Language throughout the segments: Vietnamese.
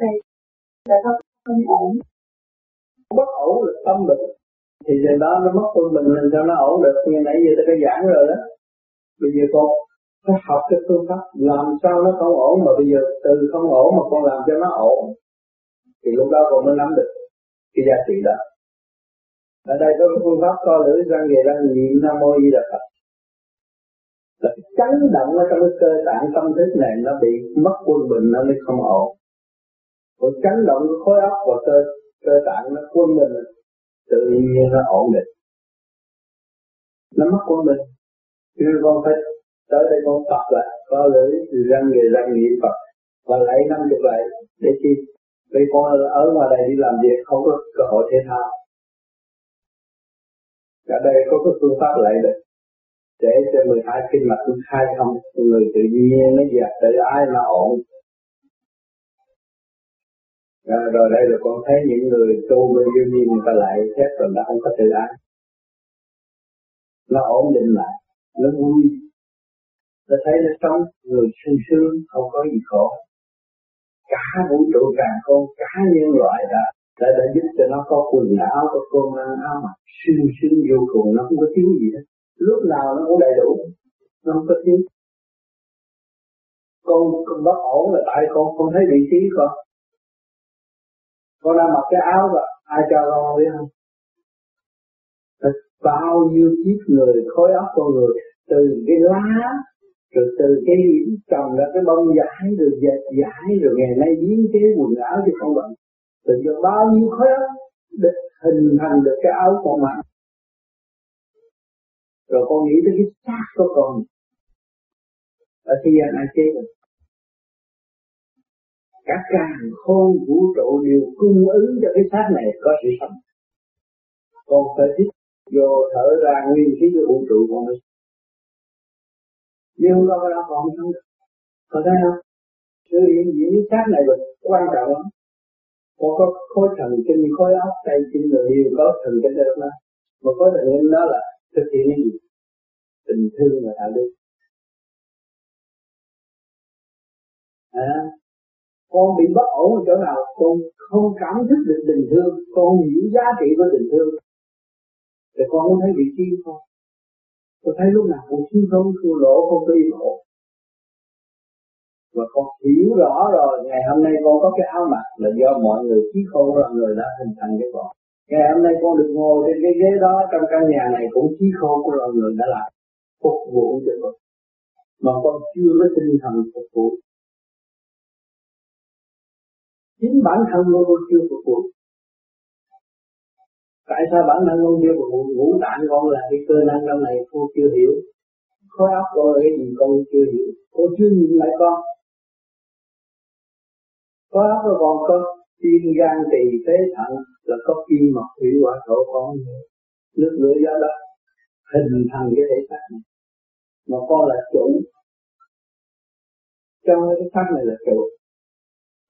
đây là không không ổn. Bất ổn là tâm lực, thì giờ đó nó mất quân bình làm cho nó ổn được. Như nãy giờ tôi đã giảng rồi đó. Bây giờ con phải học cái phương pháp làm sao nó không ổn, mà bây giờ từ không ổn mà con làm cho nó ổn, thì lúc đó con mới nắm được cái giá trị đó. Ở đây có cái phương pháp co lưỡi răng về răng, niệm nam mô di đà phật. Là cái chấn động ở trong cái cơ tạng tâm thức này nó bị mất quân bình, nó mới không ổn còn chấn động của khối óc và cơ cơ tạng nó quân bình tự nhiên nó ổn định. Nó mất quân bình nên con phải tới đây con tập lại, có lưỡi răng về răng niệm phật, và lấy năm chục lại để chi. Vì con ở ngoài đây đi làm việc, không có cơ hội thể thao. Ở đây có cái phương pháp lại được. Để cho 12 kinh mạch nó khai thông người tự nhiên nó dẹp, tự ai mà ổn à, rồi đây là con thấy những người tu bên yêu nhiên người ta lại xét rồi đã không có tự ái. Nó ổn định lại nó vui. Ta thấy nó sống người sung sướng không có gì khổ. Cả vũ trụ càng con cả nhân loại đã đã đã giúp cho nó có quần áo có cơm ăn áo mặc. Sung sướng vô cùng nó không có thiếu gì hết. Lúc nào nó cũng đầy đủ nó không có thiếu. Con, con bất ổn là tại con không thấy vị trí con con đang mặc cái áo rồi ai cho con biết không? Bao nhiêu kiếp người, khối óc con người, từ cái lá, rồi từ cái trồng ra cái bông giải, rồi dệt giải, rồi ngày nay biến chế quần áo cho con bệnh. Từ giờ bao nhiêu khối óc để hình thành được cái áo con mặc rồi con nghĩ tới cái xác của con. Ở thế gian ai chế được? Cả càng khôn vũ trụ đều cung ứng cho cái xác này có sự sống. Còn phải thích vô thở ra nguyên khí của vũ trụ còn mới nhưng không có đó còn không được. Có thấy không sự hiện diện cái xác này là quan trọng lắm. Còn có khối thần kinh khối óc tay chân người đều có thần kinh đó. Mà mà có thần kinh đó là thực hiện cái gì? Tình thương và đạo đức. À, con bị bất ổn ở chỗ nào? Con không cảm thức được tình thương. Con hiểu giá trị của tình thương. Thì con mới thấy vị trí không con thấy lúc nào cũng chiến không thua lỗ, không có yên ổn. Và con hiểu rõ rồi, ngày hôm nay con có cái áo mặc là do mọi người trí khôn là người đã hình thành cho con. Ngày hôm nay con được ngồi trên cái ghế đó, trong căn nhà này cũng trí khôn của loài người đã làm phục vụ cho con. Mà con chưa có tinh thần phục vụ chính bản thân con con chưa phục vụ. Tại sao bản thân con chưa phục vụ? Ngũ tạng con là cái cơ năng trong này con chưa hiểu. Khối óc con là cái gì con chưa hiểu. Con chưa nhìn lại con. Khối óc của con có tim gan tỳ phế thận là có kim mộc thủy hỏa thổ con nước lửa gió đất hình thành cái thể xác này. Mà con là chủ. Cho cái xác này là chủ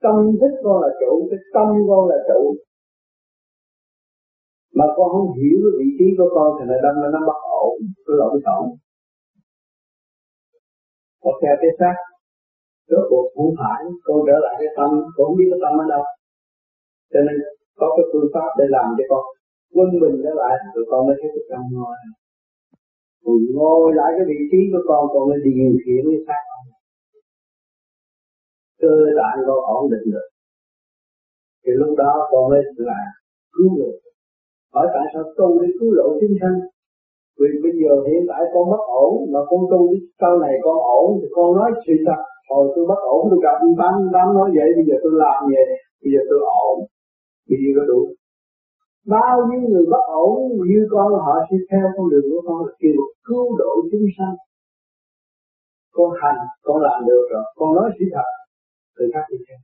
tâm thức con là chủ, cái tâm con là chủ. Mà con không hiểu cái vị trí của con thì nó đâm nó nó bất ổn, nó lộn xộn. Con theo cái xác, rốt cuộc không phải con trở lại cái tâm, con không biết cái tâm ở đâu. Cho nên có cái phương pháp để làm cho con quân bình trở lại, rồi con mới thấy được trong ngồi. Rồi ngồi lại cái vị trí của con con mới điều khiển cái xác cơ tạng con ổn định được. Thì lúc đó con mới là cứu người. Hỏi tại sao tu để cứu lộ chúng sanh? Vì bây giờ hiện tại con bất ổn, mà con tu sau này con ổn thì con nói sự thật. Hồi tôi bất ổn, tôi gặp tám tám nói vậy, bây giờ tôi làm vậy, bây giờ tôi ổn. Bây giờ có đủ. Bao nhiêu người bất ổn, như con họ sẽ theo con đường của con là kêu cứu độ chúng sanh. Con hành, con làm được rồi, con nói sự thật tự khác đi theo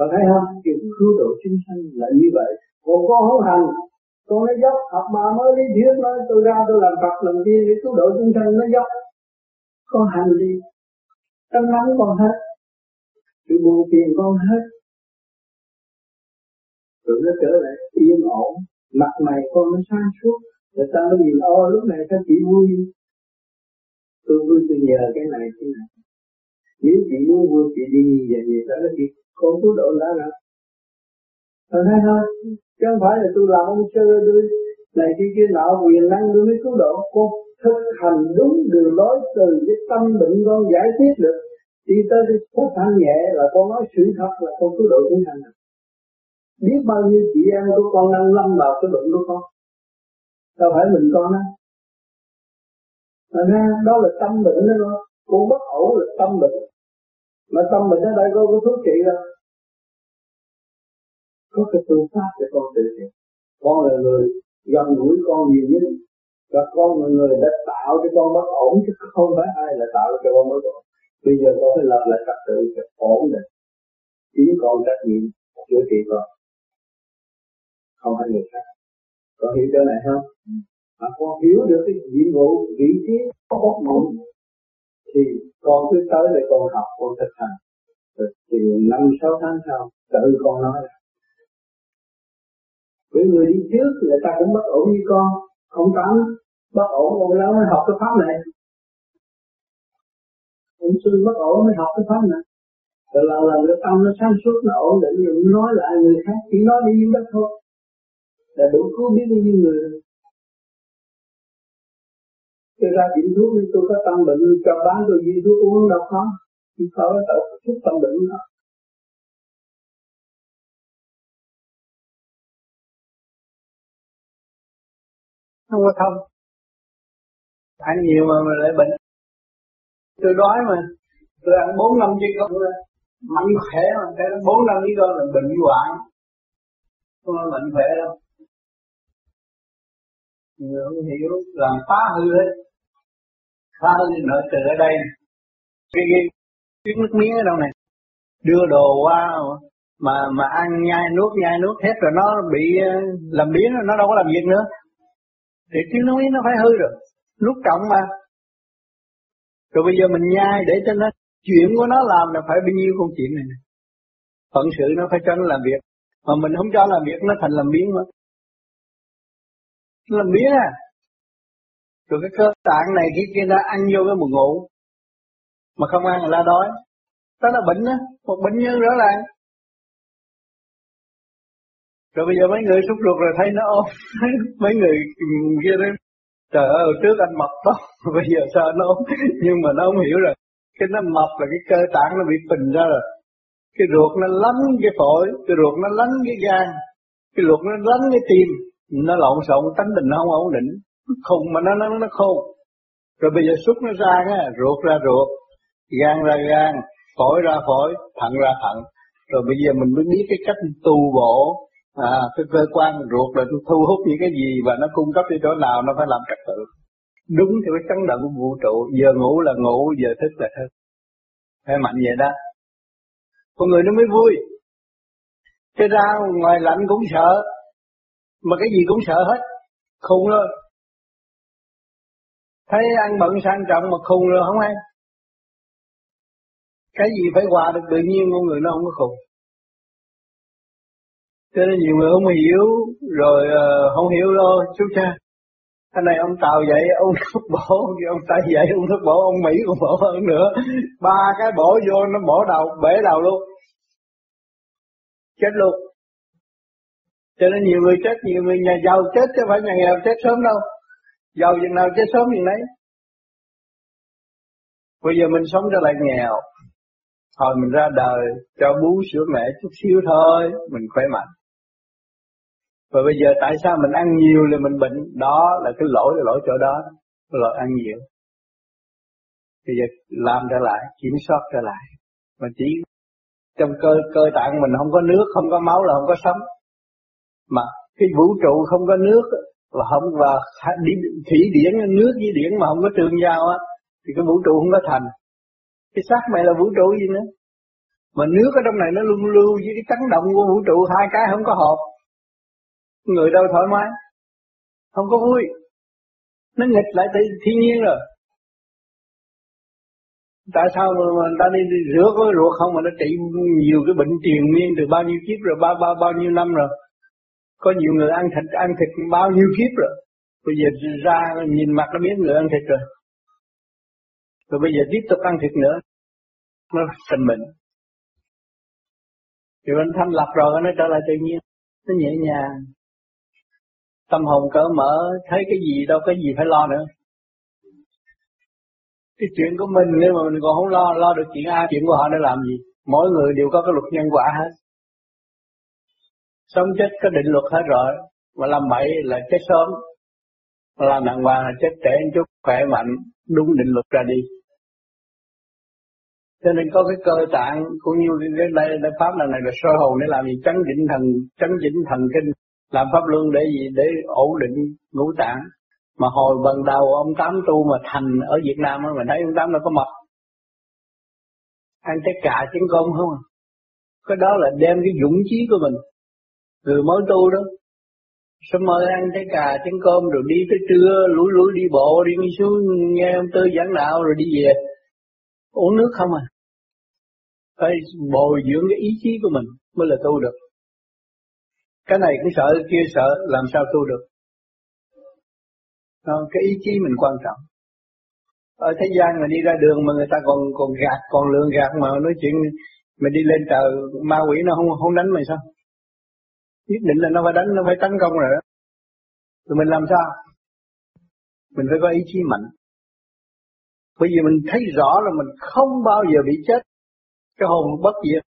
có thấy không? Kiểu cứu độ chúng sanh là như vậy. Còn con không hành, con nó dốc, học bà mới lý thuyết nói, tôi ra tôi làm Phật làm tiên để cứu độ chúng sanh, nó dốc. Con hành đi tâm nóng con hết sự buồn phiền con hết. Rồi nó trở lại yên ổn, mặt mày con nó sáng suốt. Người ta nó nhìn, ô, lúc này sao chỉ vui? Tôi vui tôi nhờ cái này cái này nếu chị muốn vui chị đi như về vậy đó là chị con cứu độ đã rồi Thật thấy thôi chứ không phải là tôi làm ông sơ tôi này kia kia nọ, quyền năng tôi mới cứu độ. Con thực hành đúng đường lối từ cái tâm bệnh con giải quyết được. Đi tới cái phút thanh nhẹ là con nói sự thật là con cứu độ chúng thành biết bao nhiêu chị em của con đang lâm vào cái bệnh của con? Đâu phải mình con á. Thành ra đó là tâm bệnh đó con. Con bất ổn là tâm bệnh. Mà tâm bệnh ở đây có có thuốc trị đâu Có cái phương pháp để con tự trị. Con là người gần gũi con nhiều nhất. Và con là người đã tạo cho con bất ổn Chứ không phải ai là tạo cho con bất ổn. Bây giờ con phải lập lại trật tự cho ổn định. Chính con trách nhiệm chữa trị con. Không phải người khác. Con hiểu chỗ này không? mà con hiểu được cái nhiệm vụ vị trí bất mộng thì con cứ tới để con học, con thực hành. Rồi thì năm, sáu tháng sau, tự con nói những với người đi trước người ta cũng bất ổn như con, không tán bất ổn, con lớn mới học cái pháp này. Ông sư bất ổn mới học cái pháp này. Rồi lần lần cái tâm nó sáng suốt, nó ổn định, rồi nói lại người khác, chỉ nói đi đất thôi. Là đủ cứu biết bao nhiêu người tôi ra chuyện thuốc đi tôi có tâm bệnh cho bán tôi viên thuốc uống đâu có. Chỉ có tự thuốc tâm bệnh đó. Không có thông. Ăn nhiều mà, mà lại bệnh. Tôi đói mà. Tôi ăn bốn năm chứ con mạnh khỏe mà. Cái bốn năm chiếc con là bệnh hoạn. Không có mạnh khỏe đâu. Người không hiểu làm phá hư hết phá hư nội từ ở đây. Cái cái cái nước miếng ở đâu này? Đưa đồ qua mà mà ăn, nhai nuốt nhai nuốt hết rồi nó bị ờ, làm biến, nó đâu có làm việc nữa. Thì tiếng nói nó phải hư rồi nuốt trọng mà. Rồi bây giờ mình nhai để cho nó, chuyện của nó làm là phải bao nhiêu công chuyện này phận sự nó phải cho nó làm việc, mà mình không cho làm việc, nó thành làm biến mà. Làm biến à? Rồi cái cơ tạng này khi kia đã ăn vô cái buồn ngủ. Mà không ăn là đói. Đó là bệnh á, một bệnh nhân rõ ràng. Rồi bây giờ mấy người xúc ruột rồi thấy nó ốm. mấy người kia đó trời ơi trước anh mập đó bây giờ sao nó ốm. nhưng mà nó không hiểu rồi. Cái nó mập là cái cơ tạng nó bị phình ra rồi. Cái ruột nó lấn cái phổi, cái ruột nó lấn cái gan, cái ruột nó lấn cái tim. Nó lộn xộn, tánh tình nó không ổn định khùng mà nó nó nó khôn rồi bây giờ xúc nó ra nghe ruột ra ruột gan ra gan phổi ra phổi thận ra thận. Rồi bây giờ mình mới biết cái cách tu bổ. À, cái cơ quan ruột là thu hút những cái gì và nó cung cấp đi chỗ nào nó phải làm trật tự. Đúng theo cái chấn động của vũ trụ giờ ngủ là ngủ giờ thức là thức. Phải mạnh vậy đó. Con người nó mới vui. Cái ra ngoài lạnh cũng sợ mà cái gì cũng sợ hết. Khùng rồi thấy ăn bận sang trọng mà khùng rồi không ai cái gì phải hòa được tự nhiên con người nó không có khùng. Cho nên nhiều người không hiểu rồi uh, không hiểu đâu chú cha. Cái này ông tàu vậy ông thuốc bổ ông tây vậy ông thuốc bổ ông mỹ cũng bổ hơn nữa. Ba cái bổ vô nó bổ đầu bể đầu luôn. Chết luôn. Cho nên nhiều người chết nhiều người nhà giàu chết chứ phải nhà nghèo chết sớm đâu giàu gì nào chết sớm gì đấy bây giờ mình sống trở lại nghèo. Thôi mình ra đời cho bú sữa mẹ chút xíu thôi, mình khỏe mạnh. Và bây giờ tại sao mình ăn nhiều là mình bệnh? Đó là cái lỗi, là lỗi chỗ đó, cái lỗi ăn nhiều. Bây giờ làm trở lại, kiểm soát trở lại. Mà chỉ trong cơ cơ tạng mình không có nước, không có máu là không có sống. Mà cái vũ trụ không có nước và không và đi thủy điển nước với điển mà không có trường giao á thì cái vũ trụ không có thành. Cái xác mày là vũ trụ gì nữa? Mà nước ở trong này nó luôn lưu với cái chấn động của vũ trụ hai cái không có hợp. Người đâu thoải mái? Không có vui. Nó nghịch lại tự thiên nhiên rồi. Tại sao mà, mà ta đi, đi rửa cái ruột không mà nó trị nhiều cái bệnh triền miên từ bao nhiêu kiếp rồi bao bao bao nhiêu năm rồi? Có nhiều người ăn thịt ăn thịt bao nhiêu kiếp rồi. Bây giờ ra nhìn mặt nó biết người ăn thịt rồi. Rồi bây giờ tiếp tục ăn thịt nữa. Nó thành bệnh thì anh thanh lập rồi, nó trở lại tự nhiên. Nó nhẹ nhàng. Tâm hồn cỡ mở, thấy cái gì đâu có gì phải lo nữa. Cái chuyện của mình, nếu mà mình còn không lo lo được chuyện ai, chuyện của họ để làm gì? Mỗi người đều có cái luật nhân quả hết sống chết có định luật hết rồi. Mà làm bậy là chết sớm. Làm đàng hoàng là chết trễ chút, khỏe mạnh, đúng định luật ra đi. Cho nên có cái cơ tạng cũng như cái đây cái pháp lần này là soi hồn để làm gì? Chấn chỉnh thần, chấn chỉnh thần kinh. Làm pháp luân để gì? Để ổn định ngũ tạng. Mà hồi ban đầu, ông tám tu mà thành ở Việt Nam mình thấy ông tám nó có mập. Ăn trái cà trứng cơm không? Cái đó là đem cái dũng chí của mình người mới tu đó. Sao mơ ăn trái cà trứng cơm rồi đi tới trưa lủi lủi đi bộ đi xuống nghe ông tư giảng đạo rồi đi về. Uống nước không à? Phải bồi dưỡng cái ý chí của mình mới là tu được. Cái này cũng sợ cái kia sợ làm sao tu được? Đó, cái ý chí mình quan trọng. Ở thế gian mà đi ra đường mà người ta còn còn gạt còn lường gạt mà nói chuyện mình đi lên trời ma quỷ nó không không đánh mày sao? Nhất định là nó phải đánh nó phải tấn công rồi đó. Rồi mình làm sao? Mình phải có ý chí mạnh. Bởi vì mình thấy rõ là mình không bao giờ bị chết. Cái hồn bất diệt.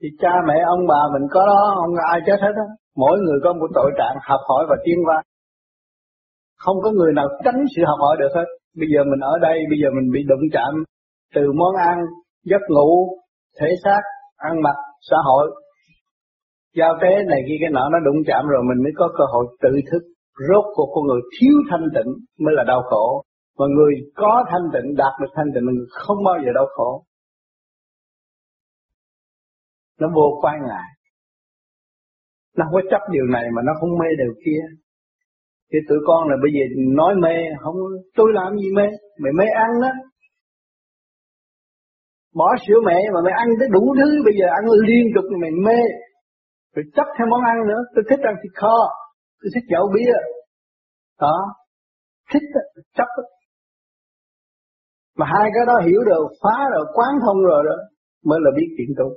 Thì cha mẹ ông bà mình có đó không có ai chết hết đó. mỗi người có một tội trạng học hỏi và tiến qua, không có người nào tránh sự học hỏi được hết. Bây giờ mình ở đây bây giờ mình bị đụng chạm từ món ăn giấc ngủ thể xác ăn mặc xã hội giao tế này kia cái nọ, nó đụng chạm rồi mình mới có cơ hội tự thức. Rốt cuộc con người thiếu thanh tịnh mới là đau khổ. Mà người có thanh tịnh, đạt được thanh tịnh người không bao giờ đau khổ. Nó vô quan ngại. Nó không có chấp điều này mà nó không mê điều kia. Thì tụi con là bây giờ nói mê, không, tôi làm gì mê? Mày mê ăn đó bỏ sữa mẹ mà mày ăn tới đủ thứ, bây giờ ăn liên tục, mày mê rồi chấp theo món ăn nữa. Tôi thích ăn thịt kho. Tôi thích chảo bia. Đó. Thích chấp mà hai cái đó hiểu được phá rồi, quán thông rồi đó, mới là biết chuyện tu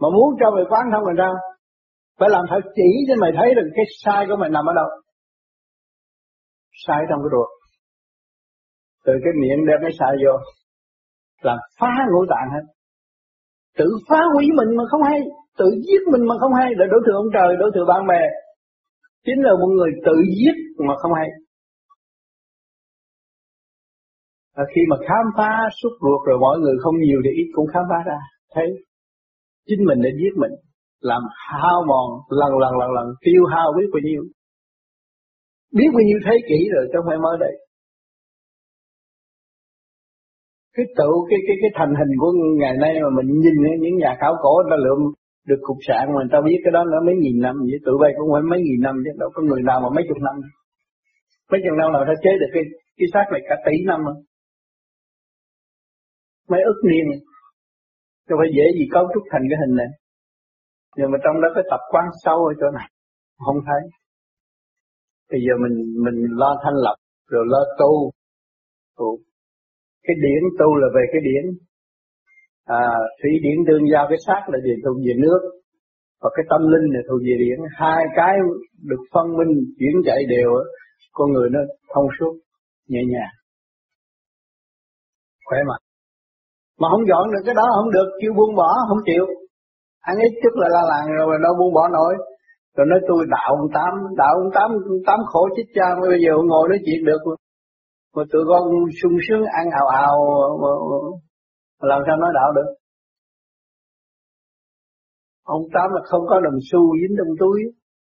mà muốn cho mày quán thông làm sao? Phải làm thật chỉ cho mày thấy được cái sai của mày nằm ở đâu. Sai trong cái ruột. Từ cái miệng đem cái sai vô làm phá ngũ tạng hết. Tự phá hủy mình mà không hay tự giết mình mà không hay. Là đối tượng ông trời, đối tượng bạn bè. Chính là một người tự giết mà không hay. Và khi mà khám phá suốt ruột rồi mọi người không nhiều thì ít cũng khám phá ra. Thấy chính mình đã giết mình. Làm hao mòn, lần lần lần lần, tiêu hao biết bao nhiêu. Biết bao nhiêu thế kỷ rồi trong phải mới đây. Cái tự cái cái cái thành hình của ngày nay mà mình nhìn những nhà khảo cổ, người ta lượm được cục sạn mà người ta biết cái đó nó mấy nghìn năm vậy tụi bay cũng phải mấy nghìn năm chứ đâu có người nào mà mấy chục năm mấy chục năm nào ta chế được cái cái xác này cả tỷ năm rồi mấy ức niên cho phải dễ gì cấu trúc thành cái hình này. Nhưng mà trong đó cái tập quán sâu ở chỗ này. Không thấy. Bây giờ mình mình lo thanh lập, rồi lo tu. Cái điển tu là về cái điển. À, thủy điển tương giao cái xác là về thuộc về nước. Và cái tâm linh là thuộc về điển. Hai cái được phân minh, chuyển chạy đều. Con người nó thông suốt, nhẹ nhàng. Khỏe mạnh mà không dọn được cái đó không được chịu buông bỏ không chịu ăn ít chút là la làng rồi đâu buông bỏ nổi rồi nói tôi đạo ông tám đạo ông tám tám khổ chết cha mà bây giờ ngồi nói chuyện được mà tụi con sung sướng ăn ào ào làm sao nói đạo được ông tám là không có đồng xu dính trong túi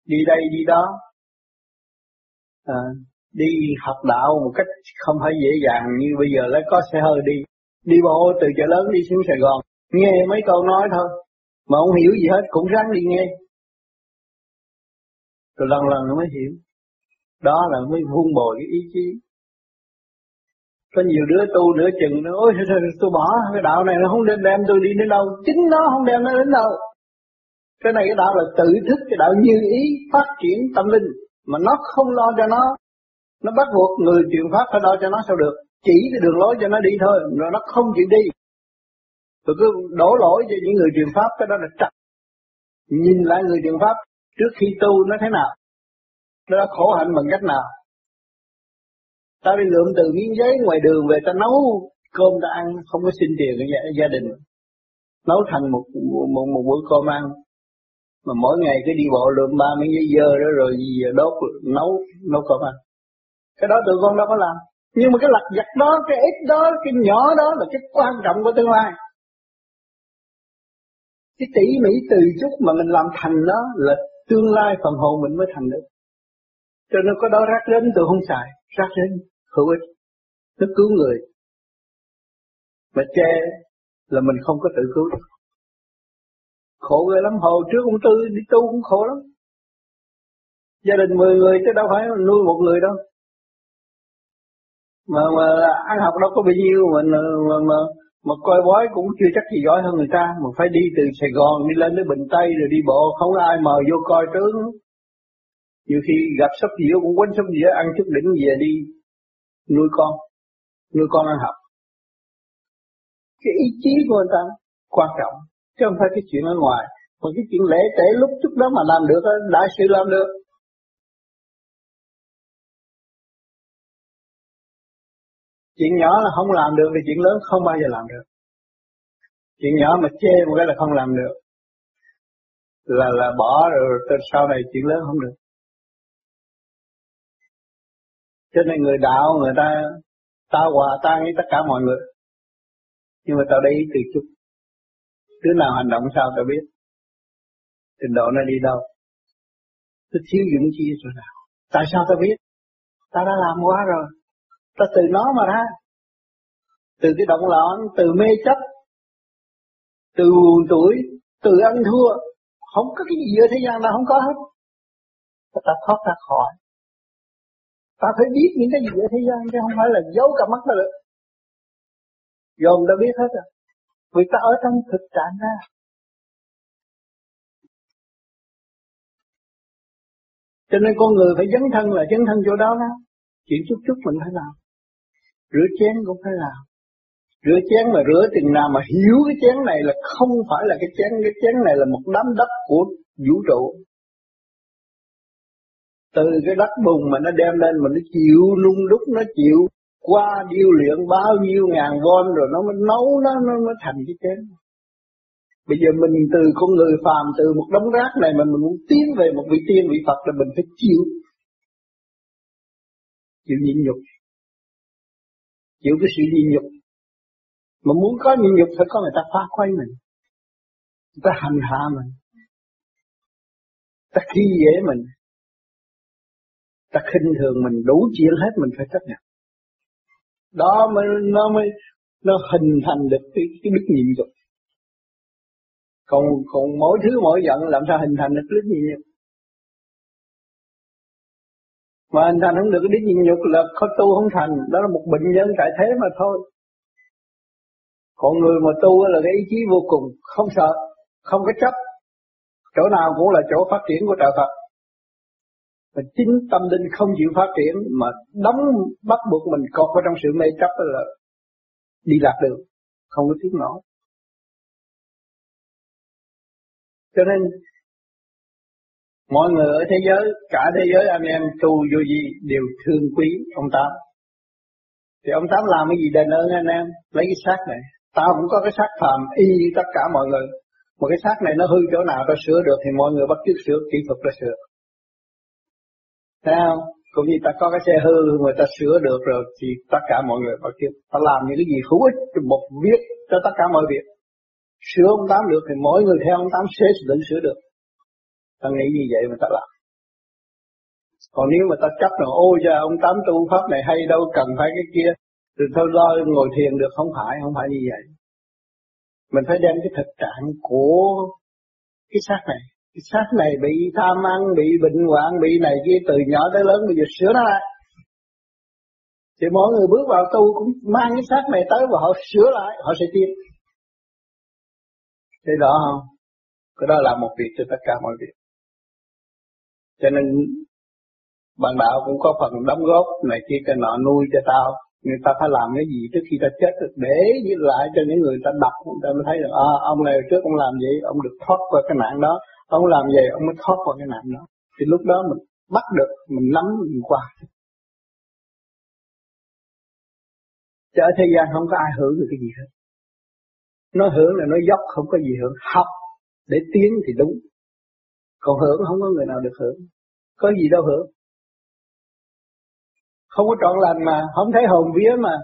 đi đây đi đó à, đi học đạo một cách không phải dễ dàng như bây giờ lấy có xe hơi đi Đi bộ từ chợ lớn đi xuống Sài Gòn, nghe mấy câu nói thôi, mà không hiểu gì hết cũng ráng đi nghe. Rồi lần lần nó mới hiểu. Đó là mới vun bồi cái ý chí. Có nhiều đứa tu nửa chừng nó ôi tôi bỏ cái đạo này nó không đem đem tôi đi đến đâu, chính nó không đem nó đến đâu. Cái này cái đạo là tự thức, cái đạo như ý phát triển tâm linh mà nó không lo cho nó. Nó bắt buộc người truyền pháp phải lo cho nó sao được? Chỉ cái đường lối cho nó đi thôi rồi nó không chịu đi. Rồi cứ đổ lỗi cho những người truyền pháp cái đó là trật. Nhìn lại người truyền pháp trước khi tu nó thế nào? Nó đã khổ hạnh bằng cách nào? Ta đi lượm từ miếng giấy ngoài đường về ta nấu cơm ta ăn không có xin tiền của gia, gia đình. Nấu thành một một, một, một bữa cơm ăn. Mà mỗi ngày cứ đi bộ lượm ba miếng giấy dơ đó rồi gì đốt nấu nấu cơm ăn. Cái đó tụi con đâu có làm. Nhưng mà cái lặt vặt đó cái ít đó cái nhỏ đó là cái quan trọng của tương lai. Cái tỉ mỉ từ chút mà mình làm thành đó là tương lai phần hồn mình mới thành được. Cho nên có đó rác đến tôi không xài rác đến hữu ích. Nó cứu người. Mà che là mình không có tự cứu được. Khổ ghê lắm. Hồi trước ông tư đi tu cũng khổ lắm. Gia đình 10 người chứ đâu phải nuôi một người đâu. Mà mà ăn học đâu có bao nhiêu mà mà, mà, mà coi bói cũng chưa chắc gì giỏi hơn người ta. Mà phải đi từ Sài Gòn đi lên tới Bình Tây rồi đi bộ không ai mời vô coi tướng. Nhiều khi gặp sắp dĩa cũng quên sắp dĩa ăn chút đỉnh về đi nuôi con nuôi con ăn học. Cái ý chí của người ta quan trọng, chứ không phải cái chuyện ở ngoài. Mà cái chuyện lễ tế lúc chút đó mà làm được đại sự làm được. Chuyện nhỏ là không làm được thì chuyện lớn không bao giờ làm được. Chuyện nhỏ mà chê một cái là không làm được. Là là bỏ rồi sau này chuyện lớn không được. Cho nên người đạo, người ta ta hòa tan với tất cả mọi người. Nhưng mà tao đi từ chút. Đứa nào hành động sao tao biết. Trình độ nó đi đâu. Tôi thiếu dũng chi rồi nào. Tại sao tao biết? Ta đã làm quá rồi. Ta từ nó mà ra. Từ cái động loạn, từ mê chấp, từ buồn tuổi, từ ăn thua. Không có cái gì ở thế gian nào không có hết. Ta thoát ra khỏi ta phải biết những cái gì ở thế gian, chứ không phải là giấu cả mắt ta được. Dòm ta biết hết rồi. Vì ta ở trong thực trạng ra. Cho nên con người phải dấn thân là dấn thân chỗ đó đó. Chuyện chút chút mình phải làm. Rửa chén cũng phải làm. Rửa chén mà rửa chừng nào mà hiểu cái chén này là không phải là cái chén. Cái chén này là một đám đất của vũ trụ từ cái đất bùn mà nó đem lên mà nó chịu nung đúc, nó chịu qua điêu luyện bao nhiêu ngàn von rồi nó mới nấu, nó nó mới thành cái chén. Bây giờ mình từ con người phàm, từ một đống rác này mà mình muốn tiến về một vị tiên, vị Phật là mình phải chịu. Chịu nhịn nhục. Chịu cái sự nhịn nhục. Mà muốn có nhịn nhục phải có người ta phá quay mình. Người ta hành hạ mình. Ta khi dễ mình ta khinh thường mình đủ chuyện hết mình phải chấp nhận. Đó mới nó mới nó hình thành được cái, cái đức nhịn nhục còn còn mỗi thứ mỗi giận làm sao hình thành được đức nhịn nhục mà hình thành không được cái đức nhịn nhục là khó tu không thành đó là một bệnh nhân tại thế mà thôi. Còn người mà tu là cái ý chí vô cùng không sợ không có chấp. Chỗ nào cũng là chỗ phát triển của trời Phật mà chính tâm linh không chịu phát triển mà đóng bắt buộc mình cột vào trong sự mê chấp là đi lạc đường, không có tiếng nổi cho nên, mọi người ở thế giới, cả thế giới anh em tu vô gì đều thương quý ông tám. Thì ông tám làm cái gì đền ơn anh em? Lấy cái xác này. Tao cũng có cái xác phàm y như tất cả mọi người. Một cái xác này nó hư chỗ nào tao sửa được thì mọi người bắt chước sửa, kỹ thuật ra sửa. Thấy không? Cũng như ta có cái xe hư mà ta sửa được rồi thì tất cả mọi người phải kêu ta làm những cái gì hữu ích một việc cho tất cả mọi việc. Sửa ông Tám được thì mỗi người theo ông Tám sẽ định sửa được. Ta nghĩ như vậy mà ta làm. Còn nếu mà ta chấp là ôi giờ ông Tám tu pháp này hay đâu cần phải cái kia rồi thôi lo ngồi thiền được không phải, không phải như vậy. Mình phải đem cái thực trạng của cái xác này xác này bị tham ăn, bị bệnh hoạn, bị này kia từ nhỏ tới lớn bây giờ sửa nó lại. Thì mỗi người bước vào tu cũng mang cái xác này tới và họ sửa lại, họ sẽ tiến. Thế đó không? Cái đó là một việc cho tất cả mọi việc. Cho nên bạn đạo cũng có phần đóng góp này kia cái nọ nuôi cho tao, người ta phải làm cái gì trước khi ta chết? Được để lại cho những người ta đọc. Người ta mới thấy được à, ông này trước ông làm vậy ông được thoát qua cái nạn đó. Ông làm vậy ông mới thoát qua cái nạn đó. Thì lúc đó mình bắt được mình nắm mình qua. Chứ ở thế gian không có ai hưởng được cái gì hết. Nó hưởng là nó dốc không có gì hưởng. Học để tiến thì đúng. Còn hưởng không có người nào được hưởng. Có gì đâu hưởng không có trọn lành mà, không thấy hồn vía mà.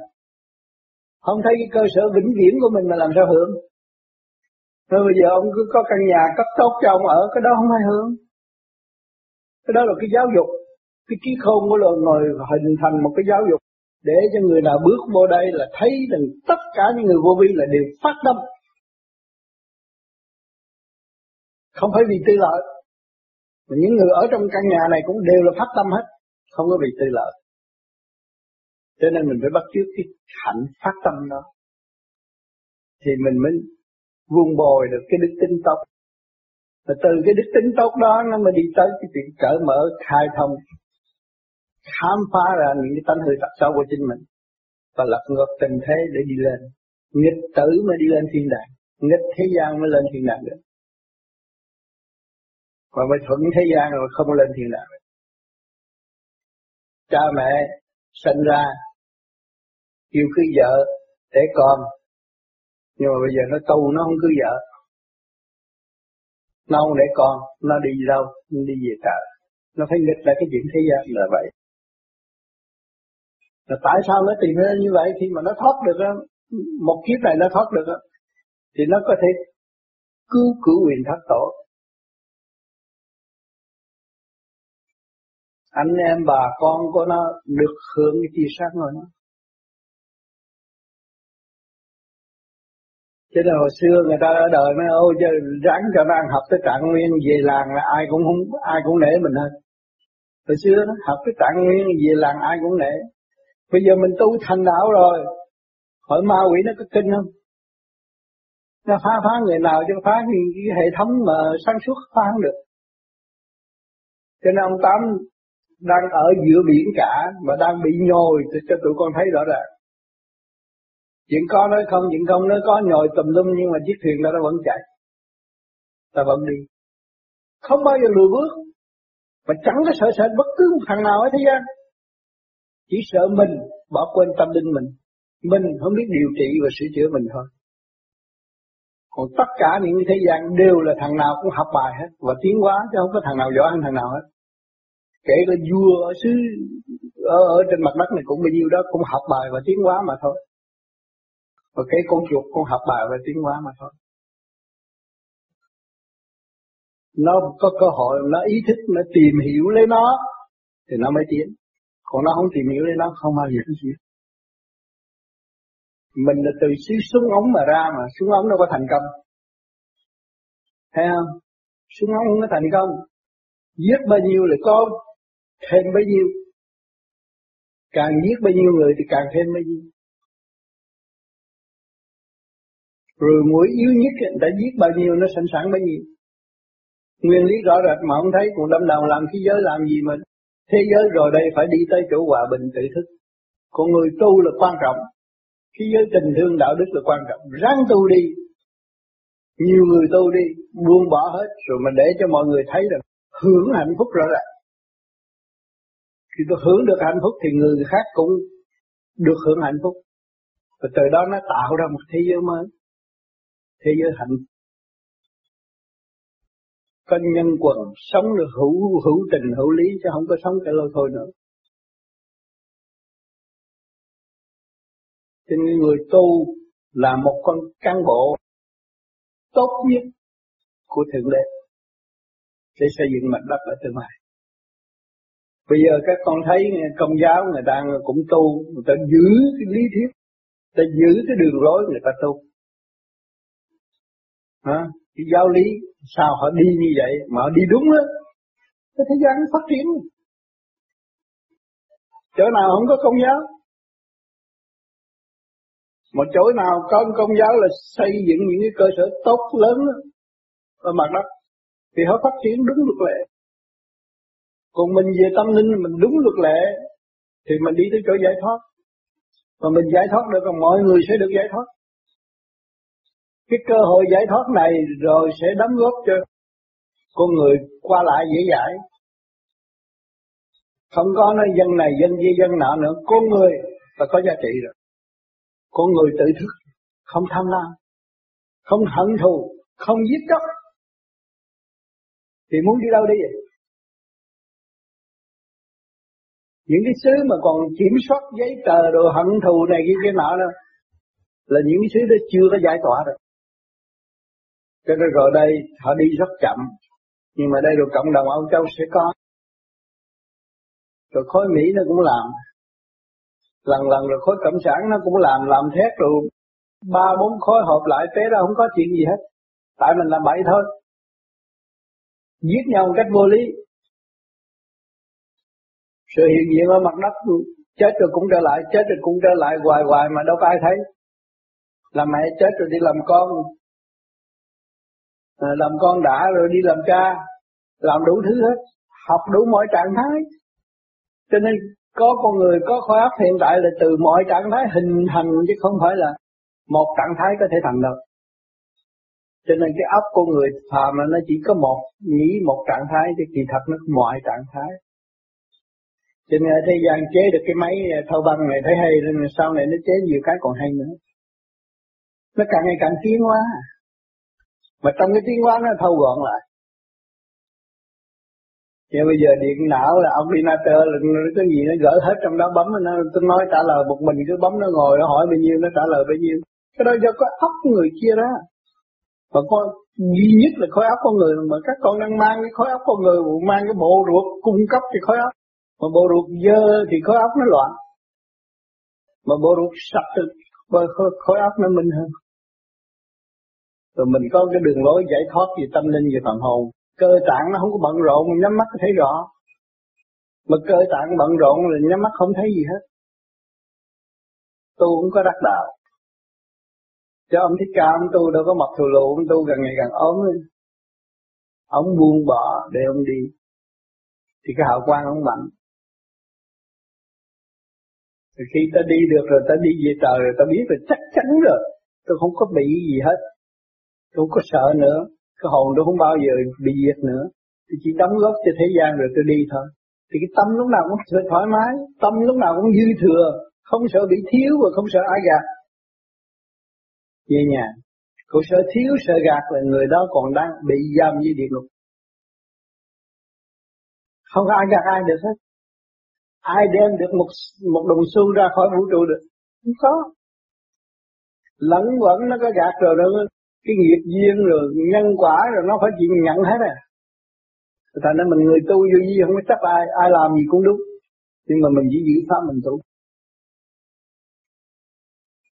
Không thấy cái cơ sở vĩnh viễn của mình mà làm sao hưởng. Rồi bây giờ ông cứ có căn nhà cấp tốt cho ông ở, cái đó không ai hưởng. Cái đó là cái giáo dục, cái trí khôn của loài người hình thành một cái giáo dục để cho người nào bước vô đây là thấy rằng tất cả những người vô vi là đều phát tâm. Không phải vì tư lợi. Mà những người ở trong căn nhà này cũng đều là phát tâm hết, không có vì tư lợi cho nên mình phải bắt chước cái hạnh phát tâm đó. Thì mình mới vuông bồi được cái đức tính tốt. Và từ cái đức tính tốt đó nó mới đi tới cái chuyện cởi mở, khai thông, khám phá ra những cái tánh hư tật xấu của chính mình. Và lập ngược tình thế để đi lên. Nghịch tử mới đi lên thiên đàng. Nghịch thế gian mới lên thiên đàng được. Mà mới thuận thế gian rồi không lên thiên đàng được. Cha mẹ sinh ra yêu cưới vợ để con. Nhưng mà bây giờ nó tu nó không cưới vợ. Nó không để con nó đi đâu nó đi về trời. Nó phải nghịch lại cái chuyện thế gian. Là vậy. Là tại sao nó tìm ra như vậy? Khi mà nó thoát được đó, một kiếp này nó thoát được đó, thì nó có thể cứu cử quyền thất tổ. Anh em bà con của nó được hưởng cái chi sát rồi nó Cho nên hồi xưa người ta ở đời nói ôi chứ ráng cho nó ăn học tới trạng nguyên về làng là ai cũng không ai cũng nể mình hết. Hồi xưa nó học tới trạng nguyên về làng ai cũng nể. Bây giờ mình tu thành đạo rồi, hỏi ma quỷ nó có kinh không? Nó phá phá người nào cho phá cái, cái hệ thống mà sáng suốt phá không được. Cho nên ông Tám đang ở giữa biển cả mà đang bị nhồi cho tụi con thấy rõ ràng. Chuyện có nói không, chuyện không nói có nhồi tùm lum nhưng mà chiếc thuyền đó nó vẫn chạy. Ta vẫn đi. Không bao giờ lùi bước. Mà chẳng có sợ sợ bất cứ một thằng nào ở thế gian. Chỉ sợ mình bỏ quên tâm linh mình. Mình không biết điều trị và sửa chữa mình thôi. Còn tất cả những thế gian đều là thằng nào cũng học bài hết và tiến hóa chứ không có thằng nào giỏi hơn thằng nào hết. Kể cả vua ở xứ ở, ở trên mặt đất này cũng bao nhiêu đó cũng học bài và tiến hóa mà thôi. Và cái con chuột con học bài và tiến hóa mà thôi. Nó có cơ hội, nó ý thức, nó tìm hiểu lấy nó, thì nó mới tiến. Còn nó không tìm hiểu lấy nó, không bao giờ tiến. Mình là từ xứ súng ống mà ra mà, súng ống đâu có thành công. Thấy không? Súng ống không có thành công. Giết bao nhiêu là có thêm bấy nhiêu. Càng giết bao nhiêu người thì càng thêm bấy nhiêu. Rồi mũi yếu nhất đã giết bao nhiêu nó sẵn sàng bao nhiêu. Nguyên lý rõ rệt mà không thấy còn đâm đầu làm thế giới làm gì mà thế giới rồi đây phải đi tới chỗ hòa bình tự thức. Con người tu là quan trọng. thế giới tình thương đạo đức là quan trọng. Ráng tu đi. Nhiều người tu đi, buông bỏ hết rồi mà để cho mọi người thấy rằng hưởng hạnh phúc rõ ràng. Khi tôi hưởng được hạnh phúc thì người khác cũng được hưởng hạnh phúc. Và từ đó nó tạo ra một thế giới mới thế giới hạnh có nhân quần sống được hữu hữu tình, hữu lý chứ không có sống cái lôi thôi nữa. Cho nên người tu là một con cán bộ tốt nhất của thượng đế để xây dựng mặt đất ở tương lai. Bây giờ các con thấy công giáo người ta cũng tu, người ta giữ cái lý thuyết, người ta giữ cái đường lối người ta tu. Hả? Cái giáo lý sao họ đi như vậy mà họ đi đúng á. Cái thế gian phát triển. Chỗ nào không có công giáo một chỗ nào có công giáo là xây dựng những cái cơ sở tốt lớn ở mặt đất, thì họ phát triển đúng luật lệ. Còn mình về tâm linh, mình đúng luật lệ, thì mình đi tới chỗ giải thoát. Mà mình giải thoát được còn mọi người sẽ được giải thoát cái cơ hội giải thoát này rồi sẽ đóng góp cho con người qua lại dễ dãi. Không có nói dân này dân kia, dân nọ nữa. Con người là có giá trị rồi. Con người tự thức, không tham lam, không hận thù, không giết chóc. Thì muốn đi đâu đi vậy? Những cái xứ mà còn kiểm soát giấy tờ đồ hận thù này kia kia nọ đó, là những cái xứ đó chưa có giải tỏa được cho nên rồi đây họ đi rất chậm, nhưng mà đây rồi cộng đồng Âu Châu sẽ có. Rồi khối Mỹ nó cũng làm. Lần lần rồi khối cộng sản nó cũng làm làm thét rồi ba bốn khối họp lại, té ra không có chuyện gì hết. Tại mình làm bậy thôi. Giết nhau một cách vô lý. Sự hiện diện ở mặt đất chết rồi cũng trở lại, chết rồi cũng trở lại hoài hoài mà đâu có ai thấy. Làm mẹ chết rồi đi làm con à, làm con đã rồi đi làm cha làm đủ thứ hết học đủ mọi trạng thái. Cho nên có con người có khối óc hiện tại là từ mọi trạng thái hình thành chứ không phải là một trạng thái có thể thành đâu cho nên cái óc của người phàm là nó chỉ có một nghĩ một trạng thái chứ kỳ thật nó mọi trạng thái. Cho nên ở thế gian chế được cái máy à, thâu băng này thấy hay nên sau này nó chế nhiều cái còn hay nữa. Nó càng ngày càng tiến hóa mà trong cái tiếng quán nó thâu gọn lại. Nhưng bây giờ điện não là ông Dinator là cái gì nó gỡ hết trong đó, bấm nó tôi nói trả lời một mình, cứ bấm nó ngồi, nó hỏi bao nhiêu, nó trả lời bao nhiêu. Cái đó do có óc người kia đó mà con, duy nhất là khối óc con người, mà các con đang mang cái khối óc con người, mang cái bộ ruột cung cấp cho khối óc mà bộ ruột dơ thì khối óc nó loạn. Mà bộ ruột sạch thì khối óc nó minh hơn rồi mình có cái đường lối giải thoát về tâm linh, về phần hồn. Cơ tạng nó không có bận rộn mình nhắm mắt có thấy rõ. Mà cơ tạng bận rộn là nhắm mắt không thấy gì hết. Tu cũng có đắc đạo. Cho ông thích ca, ông tu đâu có mập thù lụ ông tu gần ngày càng ốm. Ông buông bỏ để ông đi. Thì cái hào quang ông mạnh. Thì khi ta đi được rồi, ta đi về trời rồi, ta biết rồi, chắc chắn rồi. Tôi không có bị gì hết tôi không có sợ nữa. Cái hồn tôi không bao giờ bị diệt nữa. Thì chỉ đóng góp cho thế gian rồi tôi đi thôi. Thì cái tâm lúc nào cũng thoải mái, tâm lúc nào cũng dư thừa, không sợ bị thiếu và không sợ ai gạt. Về nhà cũng sợ thiếu, sợ gạt là người đó còn đang bị giam như địa ngục. Không có ai gạt ai được hết. Ai đem được một một đồng xu ra khỏi vũ trụ được? Không có. Lẫn quẩn nó có gạt rồi đâu cái nghiệp duyên rồi nhân quả rồi nó phải chịu nhận hết à. Thành ra mình người tu vô gì không có chấp ai ai làm gì cũng đúng. Nhưng mà mình chỉ giữ pháp mình tu.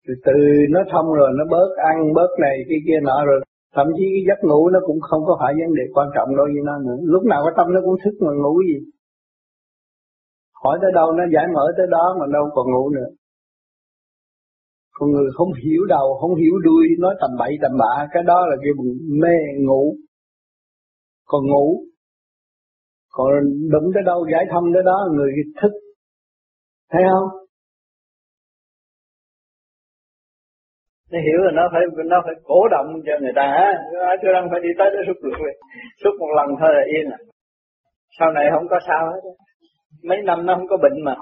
Từ từ nó thông rồi, nó bớt ăn, bớt này, cái kia nọ rồi. Thậm chí cái giấc ngủ nó cũng không có phải vấn đề quan trọng đối với nó nữa lúc nào cái tâm nó cũng thức mà ngủ gì. Hỏi tới đâu nó giải mở tới đó mà đâu còn ngủ nữa con người không hiểu đầu, không hiểu đuôi, nói tầm bậy tầm bạ, cái đó là cái mê ngủ. Còn ngủ, còn đụng tới đâu, giải thông tới đó, người thức. Thấy không? Nó hiểu là nó phải nó phải cổ động cho người ta, á. Tôi đang phải đi tới đó suốt được suốt một lần thôi là yên à. Sau này không có sao hết mấy năm nó không có bệnh mà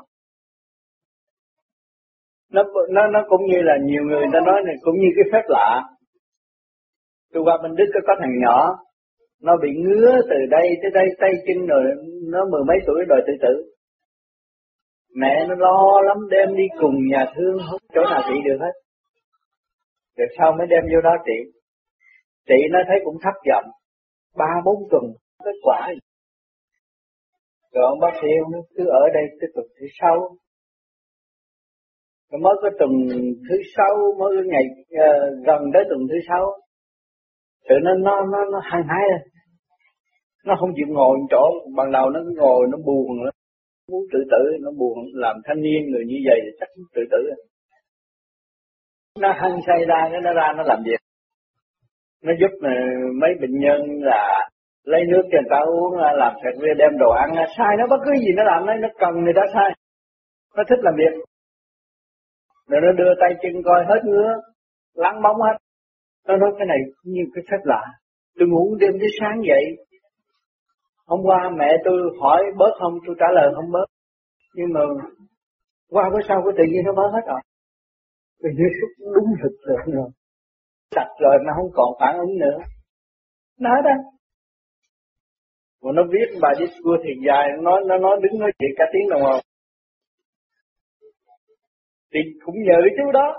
nó nó nó cũng như là nhiều người ta nói này cũng như cái phép lạ. Tôi qua bên đức có, có thằng nhỏ nó bị ngứa từ đây tới đây tay chân rồi nó mười mấy tuổi đòi tự tử. Mẹ nó lo lắm đem đi cùng nhà thương không chỗ nào trị được hết. Rồi sau mới đem vô đó trị. Trị nó thấy cũng thất vọng. Ba bốn tuần kết quả. Rồi ông bác sĩ ông cứ ở đây tiếp tuần thứ sau rồi mới có tuần thứ sáu mới có ngày uh, gần tới tuần thứ sáu. Tự nó nó nó nó hăng hái lên. Nó không chịu ngồi chỗ ban đầu nó ngồi nó buồn lắm. Muốn tự tử nó buồn làm thanh niên người như vậy thì chắc tự tử. Nó hăng say ra cái nó ra nó làm việc. Nó giúp ờ, mấy bệnh nhân là lấy nước cho người ta uống ờ, làm sạch đem đồ ăn. Sai nó bất cứ gì nó làm nó nó cần người ta sai. Nó thích làm việc rồi nó đưa tay chân coi hết ngứa lắng bóng hết. Nó nói cái này như cái phép lạ. Tôi ngủ đêm tới sáng dậy. Hôm qua mẹ tôi hỏi bớt không? Tôi trả lời không bớt. Nhưng mà qua bữa sau cái tự nhiên nó bớt hết rồi. Tự nhiên đúng thực rồi sạch rồi nó không còn phản ứng nữa. Nó đó mà nó viết bài đi cua thiền dài nó nó nói đứng nói chuyện cả tiếng đồng hồ thì cũng nhờ cái chú đó.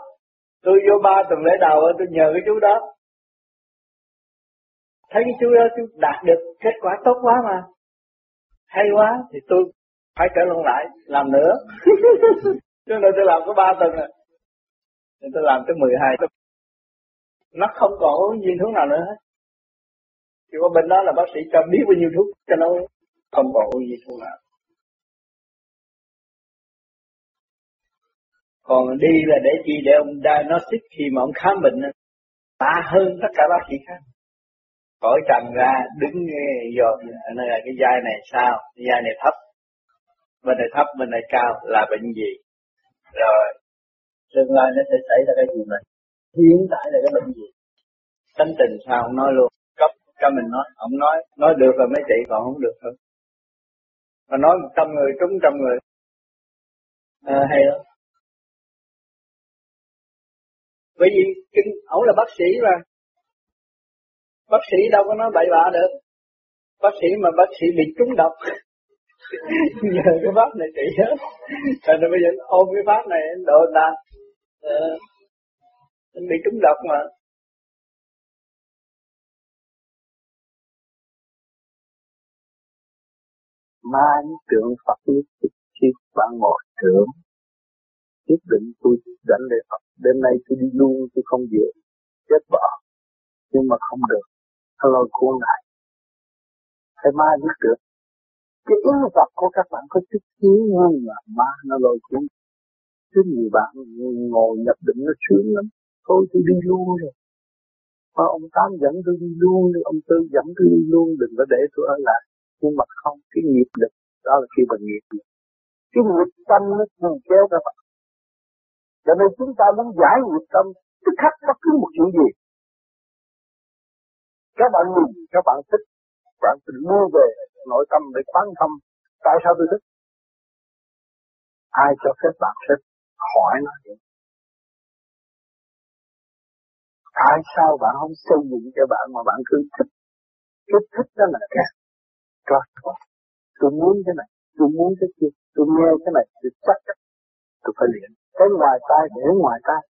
Tôi vô ba tuần lễ đầu tôi nhờ cái chú đó. Thấy cái chú đó, chú đạt được kết quả tốt quá mà. Hay quá, thì tôi phải trở lộn lại, làm nữa. Cho nên tôi làm có ba tuần rồi. Nên tôi làm tới 12 tuần. Nó không còn uống viên thuốc nào nữa hết. Chỉ có bên đó là bác sĩ cho biết bao nhiêu thuốc, cho nó không còn uống viên thuốc nào. Còn đi là để chi? Để ông diagnostic khi mà ông khám bệnh ta hơn tất cả bác sĩ khác. Khỏi trần ra đứng giờ nơi là cái dây này sao? Cái vai này thấp. Bên này thấp bên này cao là bệnh gì? Rồi tương lai nó sẽ xảy ra cái gì mà hiện tại là cái bệnh gì? Tính tình sao ông nói luôn. Cấp cho mình nói ông nói nói được rồi mấy chị còn không được thôi. Mà nói một trăm người trúng trăm người. À, hay lắm bởi vì kinh ổng là bác sĩ mà. Bác sĩ đâu có nói bậy bạ được. Bác sĩ mà bác sĩ bị trúng độc. Nhờ cái pháp này trị hết. Thành ra bây giờ ôm cái pháp này độ ta ờ, bị trúng độc mà. Ma tượng Phật biết khi bạn ngồi trưởng quyết định tôi dẫn lên Phật đêm nay tôi đi luôn, tôi không về. Chết bỏ. Nhưng mà không được. Nó lôi cuốn lại. Phải ma biết được. Cái ý vật của các bạn có chút xíu hơn là ma, nó lôi cuốn. Chứ nhiều bạn ngồi nhập định nó sướng lắm. Thôi, tôi đi luôn rồi. Mà ông Tám dẫn tôi đi luôn đi ông Tư dẫn tôi đi luôn, đừng có để tôi ở lại. Nhưng mà không, cái nghiệp lực, đó là khi mình nghiệp lực. Cái nghiệp tâm nó thường kéo các bạn cho nên chúng ta muốn giải nghiệp tâm, tức khắc bất cứ một chuyện gì. Các bạn nhìn, các bạn thích bạn tự mua về nội tâm để quán tâm tại sao tôi thích? Ai cho phép bạn thích? Hỏi nó đi. tại sao bạn không xây dựng cho bạn mà bạn cứ thích? Cái thích đó là cái có tôi muốn cái này, tôi muốn cái kia, tôi nghe cái này, tôi chắc tôi phải luyện cái ngoài tai, để ngoài tai.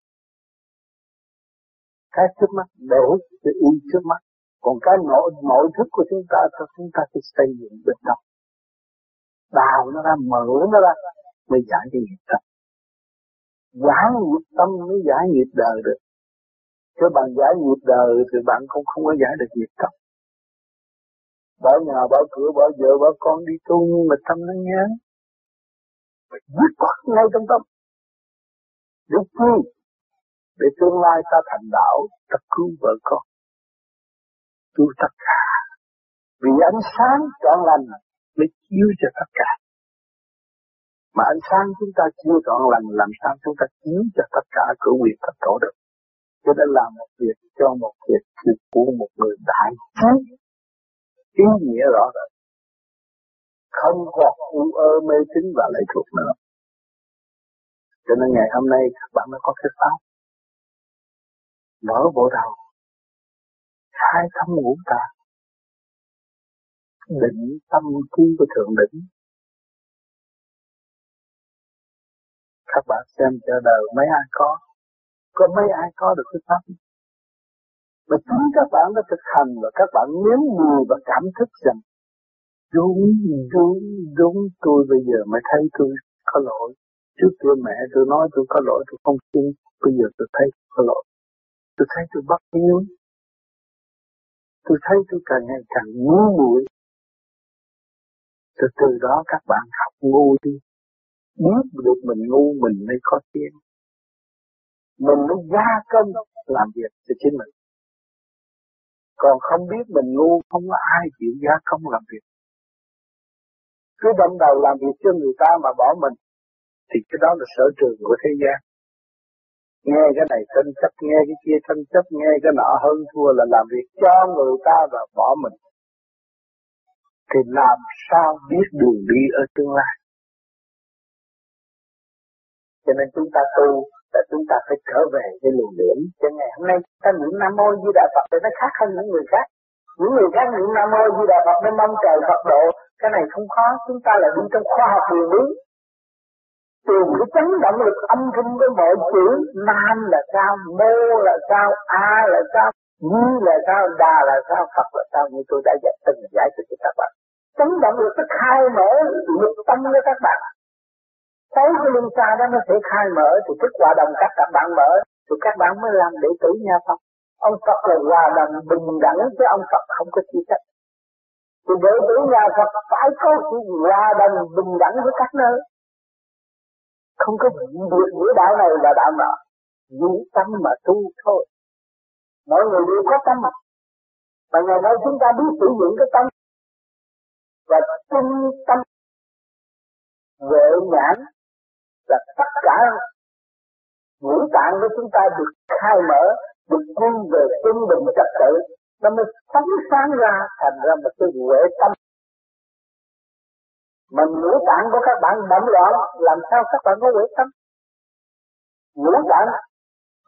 Cái trước mắt, để cái y trước mắt. Còn cái nội nội thức của chúng ta, cho chúng ta phải xây dựng bên trong đào nó ra, mở nó ra, mới giải cái nghiệp tâm. Giải nghiệp tâm mới giải nghiệp đời được. Chứ bạn giải nghiệp đời thì bạn cũng không có giải được nghiệp tâm. Bỏ nhà bỏ cửa bỏ vợ bỏ con đi tu, nhưng mà tâm nó nhớ. Phải dứt ngay trong tâm để chi để tương lai ta thành đạo, ta cứu vợ con. Cứu tất cả. Vì ánh sáng trọn lành mới chiếu cho tất cả. Mà ánh sáng chúng ta chiếu trọn lành, làm sao chúng ta chiếu cho tất cả cửa quyền tất tổ được? Cho nên làm một việc, cho một việc của một người đại trí ý nghĩa rõ rệt không còn u ơ mê tín và lệ thuộc nữa cho nên ngày hôm nay các bạn mới có cái pháp. Mở bộ đầu. Khai thông ngũ tạng. Định tâm trí của thượng đỉnh. Các bạn xem cho đời, mấy ai có? Có mấy ai có được cái pháp? Mà chính các bạn đã thực hành và các bạn nếm mùi và cảm thức rằng, đúng đúng đúng, tôi bây giờ mới thấy tôi có lỗi trước kia mẹ tôi nói tôi có lỗi, tôi không tin. Bây giờ tôi thấy có lỗi. Tôi thấy tôi bất hiếu tôi thấy tôi càng ngày càng ngu muội. Từ từ đó các bạn học ngu đi. Biết được mình ngu, mình mới có tiền mình mới gia công làm việc cho chính mình. Còn không biết mình ngu, không có ai chịu gia công làm việc. Cứ đâm đầu làm việc cho người ta mà bỏ mình thì cái đó là sở trường của thế gian. Nghe cái này tranh chấp, nghe cái kia tranh chấp, nghe cái nọ hơn thua là làm việc cho người ta và bỏ mình. Thì làm sao biết đường đi ở tương lai? Cho nên chúng ta tu là chúng ta phải trở về cái luồng điểm. Cho ngày hôm nay ta niệm nam mô di đà phật thì nó khác hơn những người khác. Những người khác niệm nam mô di đà phật nên mong trời phật độ. Cái này không khó, chúng ta là đi trong khoa học huyền lý tìm cái chấn động lực âm thanh với mọi chữ, nam là sao, mô là sao, a là sao như là sao, đà là sao, phật là sao. Như tôi đã giải, từng giải thích cho các bạn. Chấn động lực nó khai mở lực tâm cho các bạn. Thấy cái linh xa đó nó sẽ khai mở, thì thức hòa đồng các các bạn mở, thì các bạn mới làm đệ tử nhà Phật. Ông Phật là hòa đồng bình đẳng chứ ông Phật không có chi trách. Thì đệ tử nhà Phật phải có sự hòa đồng bình đẳng với các nơi không có việc giữa đạo này và đạo nọ giữ tâm mà tu thôi. Mọi người đều có tâm. Và ngày nay chúng ta biết sử dụng cái tâm và tinh tâm vệ nhãn là tất cả ngũ tạng của chúng ta được khai mở, được quy về tinh bình trật tự, nó mới phóng sáng ra thành ra một cái huệ tâm. Mà ngũ tạng của các bạn động loạn, làm sao các bạn có huệ tâm? Ngũ tạng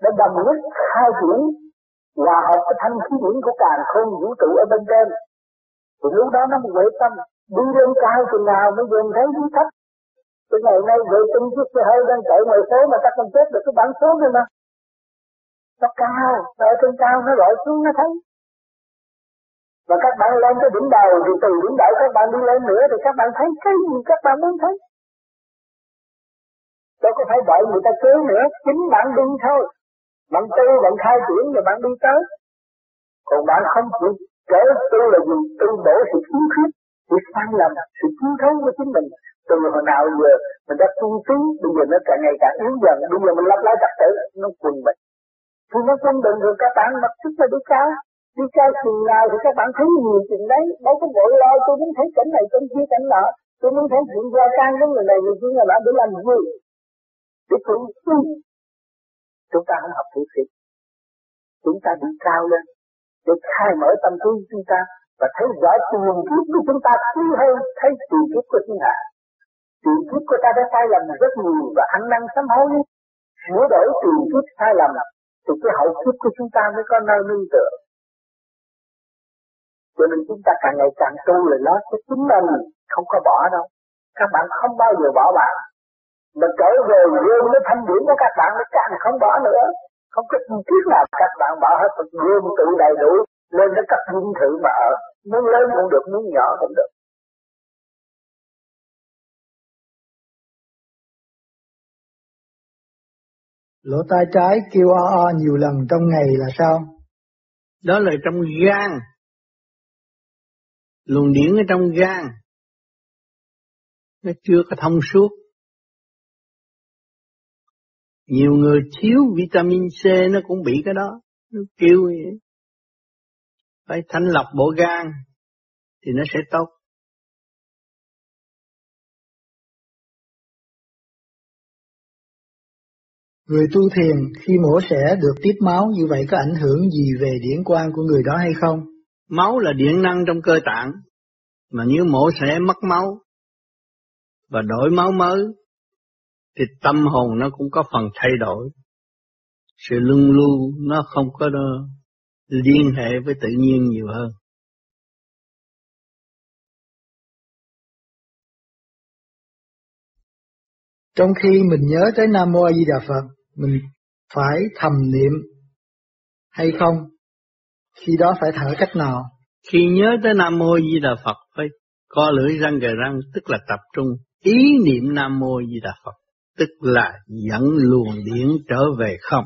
đã đồng nhất khai triển hòa hợp cái thanh khí điển của càng không vũ trụ ở bên trên. Thì lúc đó nó mới huệ tâm, đi lên cao chừng nào mới dần thấy dưới thấp từ ngày nay vệ tinh chiếc xe hơi đang chạy ngoài phố mà ta không chết được cái bản số này mà. Nó cao, nó ở trên cao nó lội xuống nó thấy. Và các bạn lên cái đỉnh đầu thì từ đỉnh đầu các bạn đi lên nữa thì các bạn thấy cái gì các bạn muốn thấy. Đâu có phải đợi người ta cứu nữa, chính bạn đi thôi. Bạn tu, bạn khai triển rồi bạn đi tới. Còn bạn không chịu trở tu là gì? Tu đổ sự thiếu khuyết, sự sai lầm, sự thiếu thấu của chính mình từ hồi nào giờ mình đã tu tiến, bây giờ nó càng ngày càng yếu dần bây giờ mình lặp lại trật tự nó quần mình thì nó quân bình rồi các bạn mặc sức là đi cao Chứ cao chừng nào thì các bạn thấy nhiều chuyện đấy. Đâu có vội lo, tôi muốn thấy cảnh này, cảnh kia, cảnh nọ. Tôi muốn thấy chuyện gia can với người này người kia người nọ để làm gì? Để tu trí chúng ta không học tu sĩ chúng ta đi cao lên để khai mở tâm trí chúng ta và thấy rõ tiền kiếp của chúng ta quý hơn, thấy tiền kiếp của thiên hạ. Tiền kiếp của ta đã sai lầm rất nhiều và ăn năn sám hối. Sửa đổi tiền kiếp sai lầm, thì cái hậu kiếp của chúng ta mới có nơi nương tựa. Cho nên chúng ta càng ngày càng tu là nó sẽ chính mình, không có bỏ đâu. Các bạn không bao giờ bỏ bạn. Mà trở về gom cái thanh điển của các bạn nó càng không bỏ nữa. Không có chi tiết nào các bạn bỏ hết, gom tự đầy đủ, lên nó cấp dinh thự mà ở. Muốn lớn cũng được, muốn nhỏ cũng được. Lỗ tai trái kêu o o nhiều lần trong ngày là sao? Đó là trong gan. Luồng điển ở trong gan. Nó chưa có thông suốt. Nhiều người thiếu vitamin C, nó cũng bị cái đó. Nó kêu vậy. Phải thanh lọc bộ gan thì nó sẽ tốt. Người tu thiền khi mổ xẻ được tiếp máu như vậy có ảnh hưởng gì về điển quan của người đó hay không? Máu là điện năng trong cơ tạng, mà nếu mổ sẽ mất máu và đổi máu mới thì tâm hồn nó cũng có phần thay đổi. Sự luân lưu nó không có liên hệ với tự nhiên nhiều hơn. Trong khi mình nhớ tới Nam Mô A Di Đà Phật, mình phải thầm niệm hay không? Khi đó phải thở cách nào? Khi nhớ tới Nam Mô Di Đà Phật phải co lưỡi răng gờ răng tức là tập trung ý niệm Nam Mô Di Đà Phật tức là dẫn luồng điển trở về không.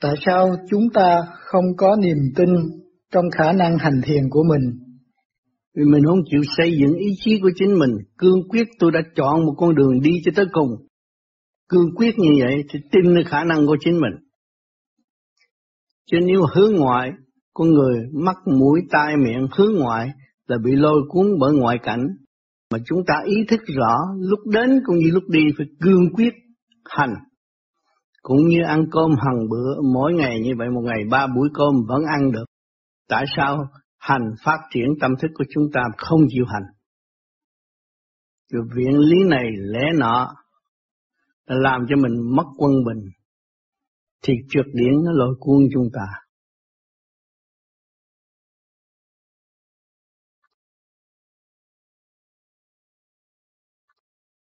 Tại sao chúng ta không có niềm tin trong khả năng hành thiền của mình vì mình không chịu xây dựng ý chí của chính mình, cương quyết tôi đã chọn một con đường đi cho tới cùng. Cương quyết như vậy thì tin nơi khả năng của chính mình. Chứ nếu hướng ngoại, con người mắt mũi tai miệng hướng ngoại là bị lôi cuốn bởi ngoại cảnh, Mà chúng ta ý thức rõ lúc đến cũng như lúc đi phải cương quyết hành. Cũng như ăn cơm hàng bữa mỗi ngày như vậy một ngày ba buổi cơm vẫn ăn được. Tại sao hành phát triển tâm thức của chúng ta không chịu hành? Rồi viện lý này lẽ nọ làm cho mình mất quân bình thì trượt điển nó lôi cuốn chúng ta.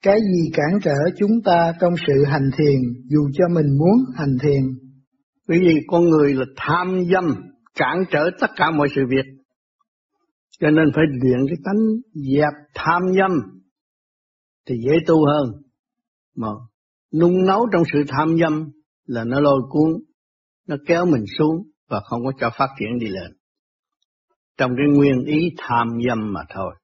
Cái gì cản trở chúng ta trong sự hành thiền dù cho mình muốn hành thiền? Bởi vì con người là tham dâm cản trở tất cả mọi sự việc. Cho nên phải luyện cái tánh dẹp tham dâm thì dễ tu hơn. Mà nung nấu trong sự tham dâm là nó lôi cuốn, nó kéo mình xuống và không có cho phát triển đi lên. Trong cái nguyên ý tham dâm mà thôi.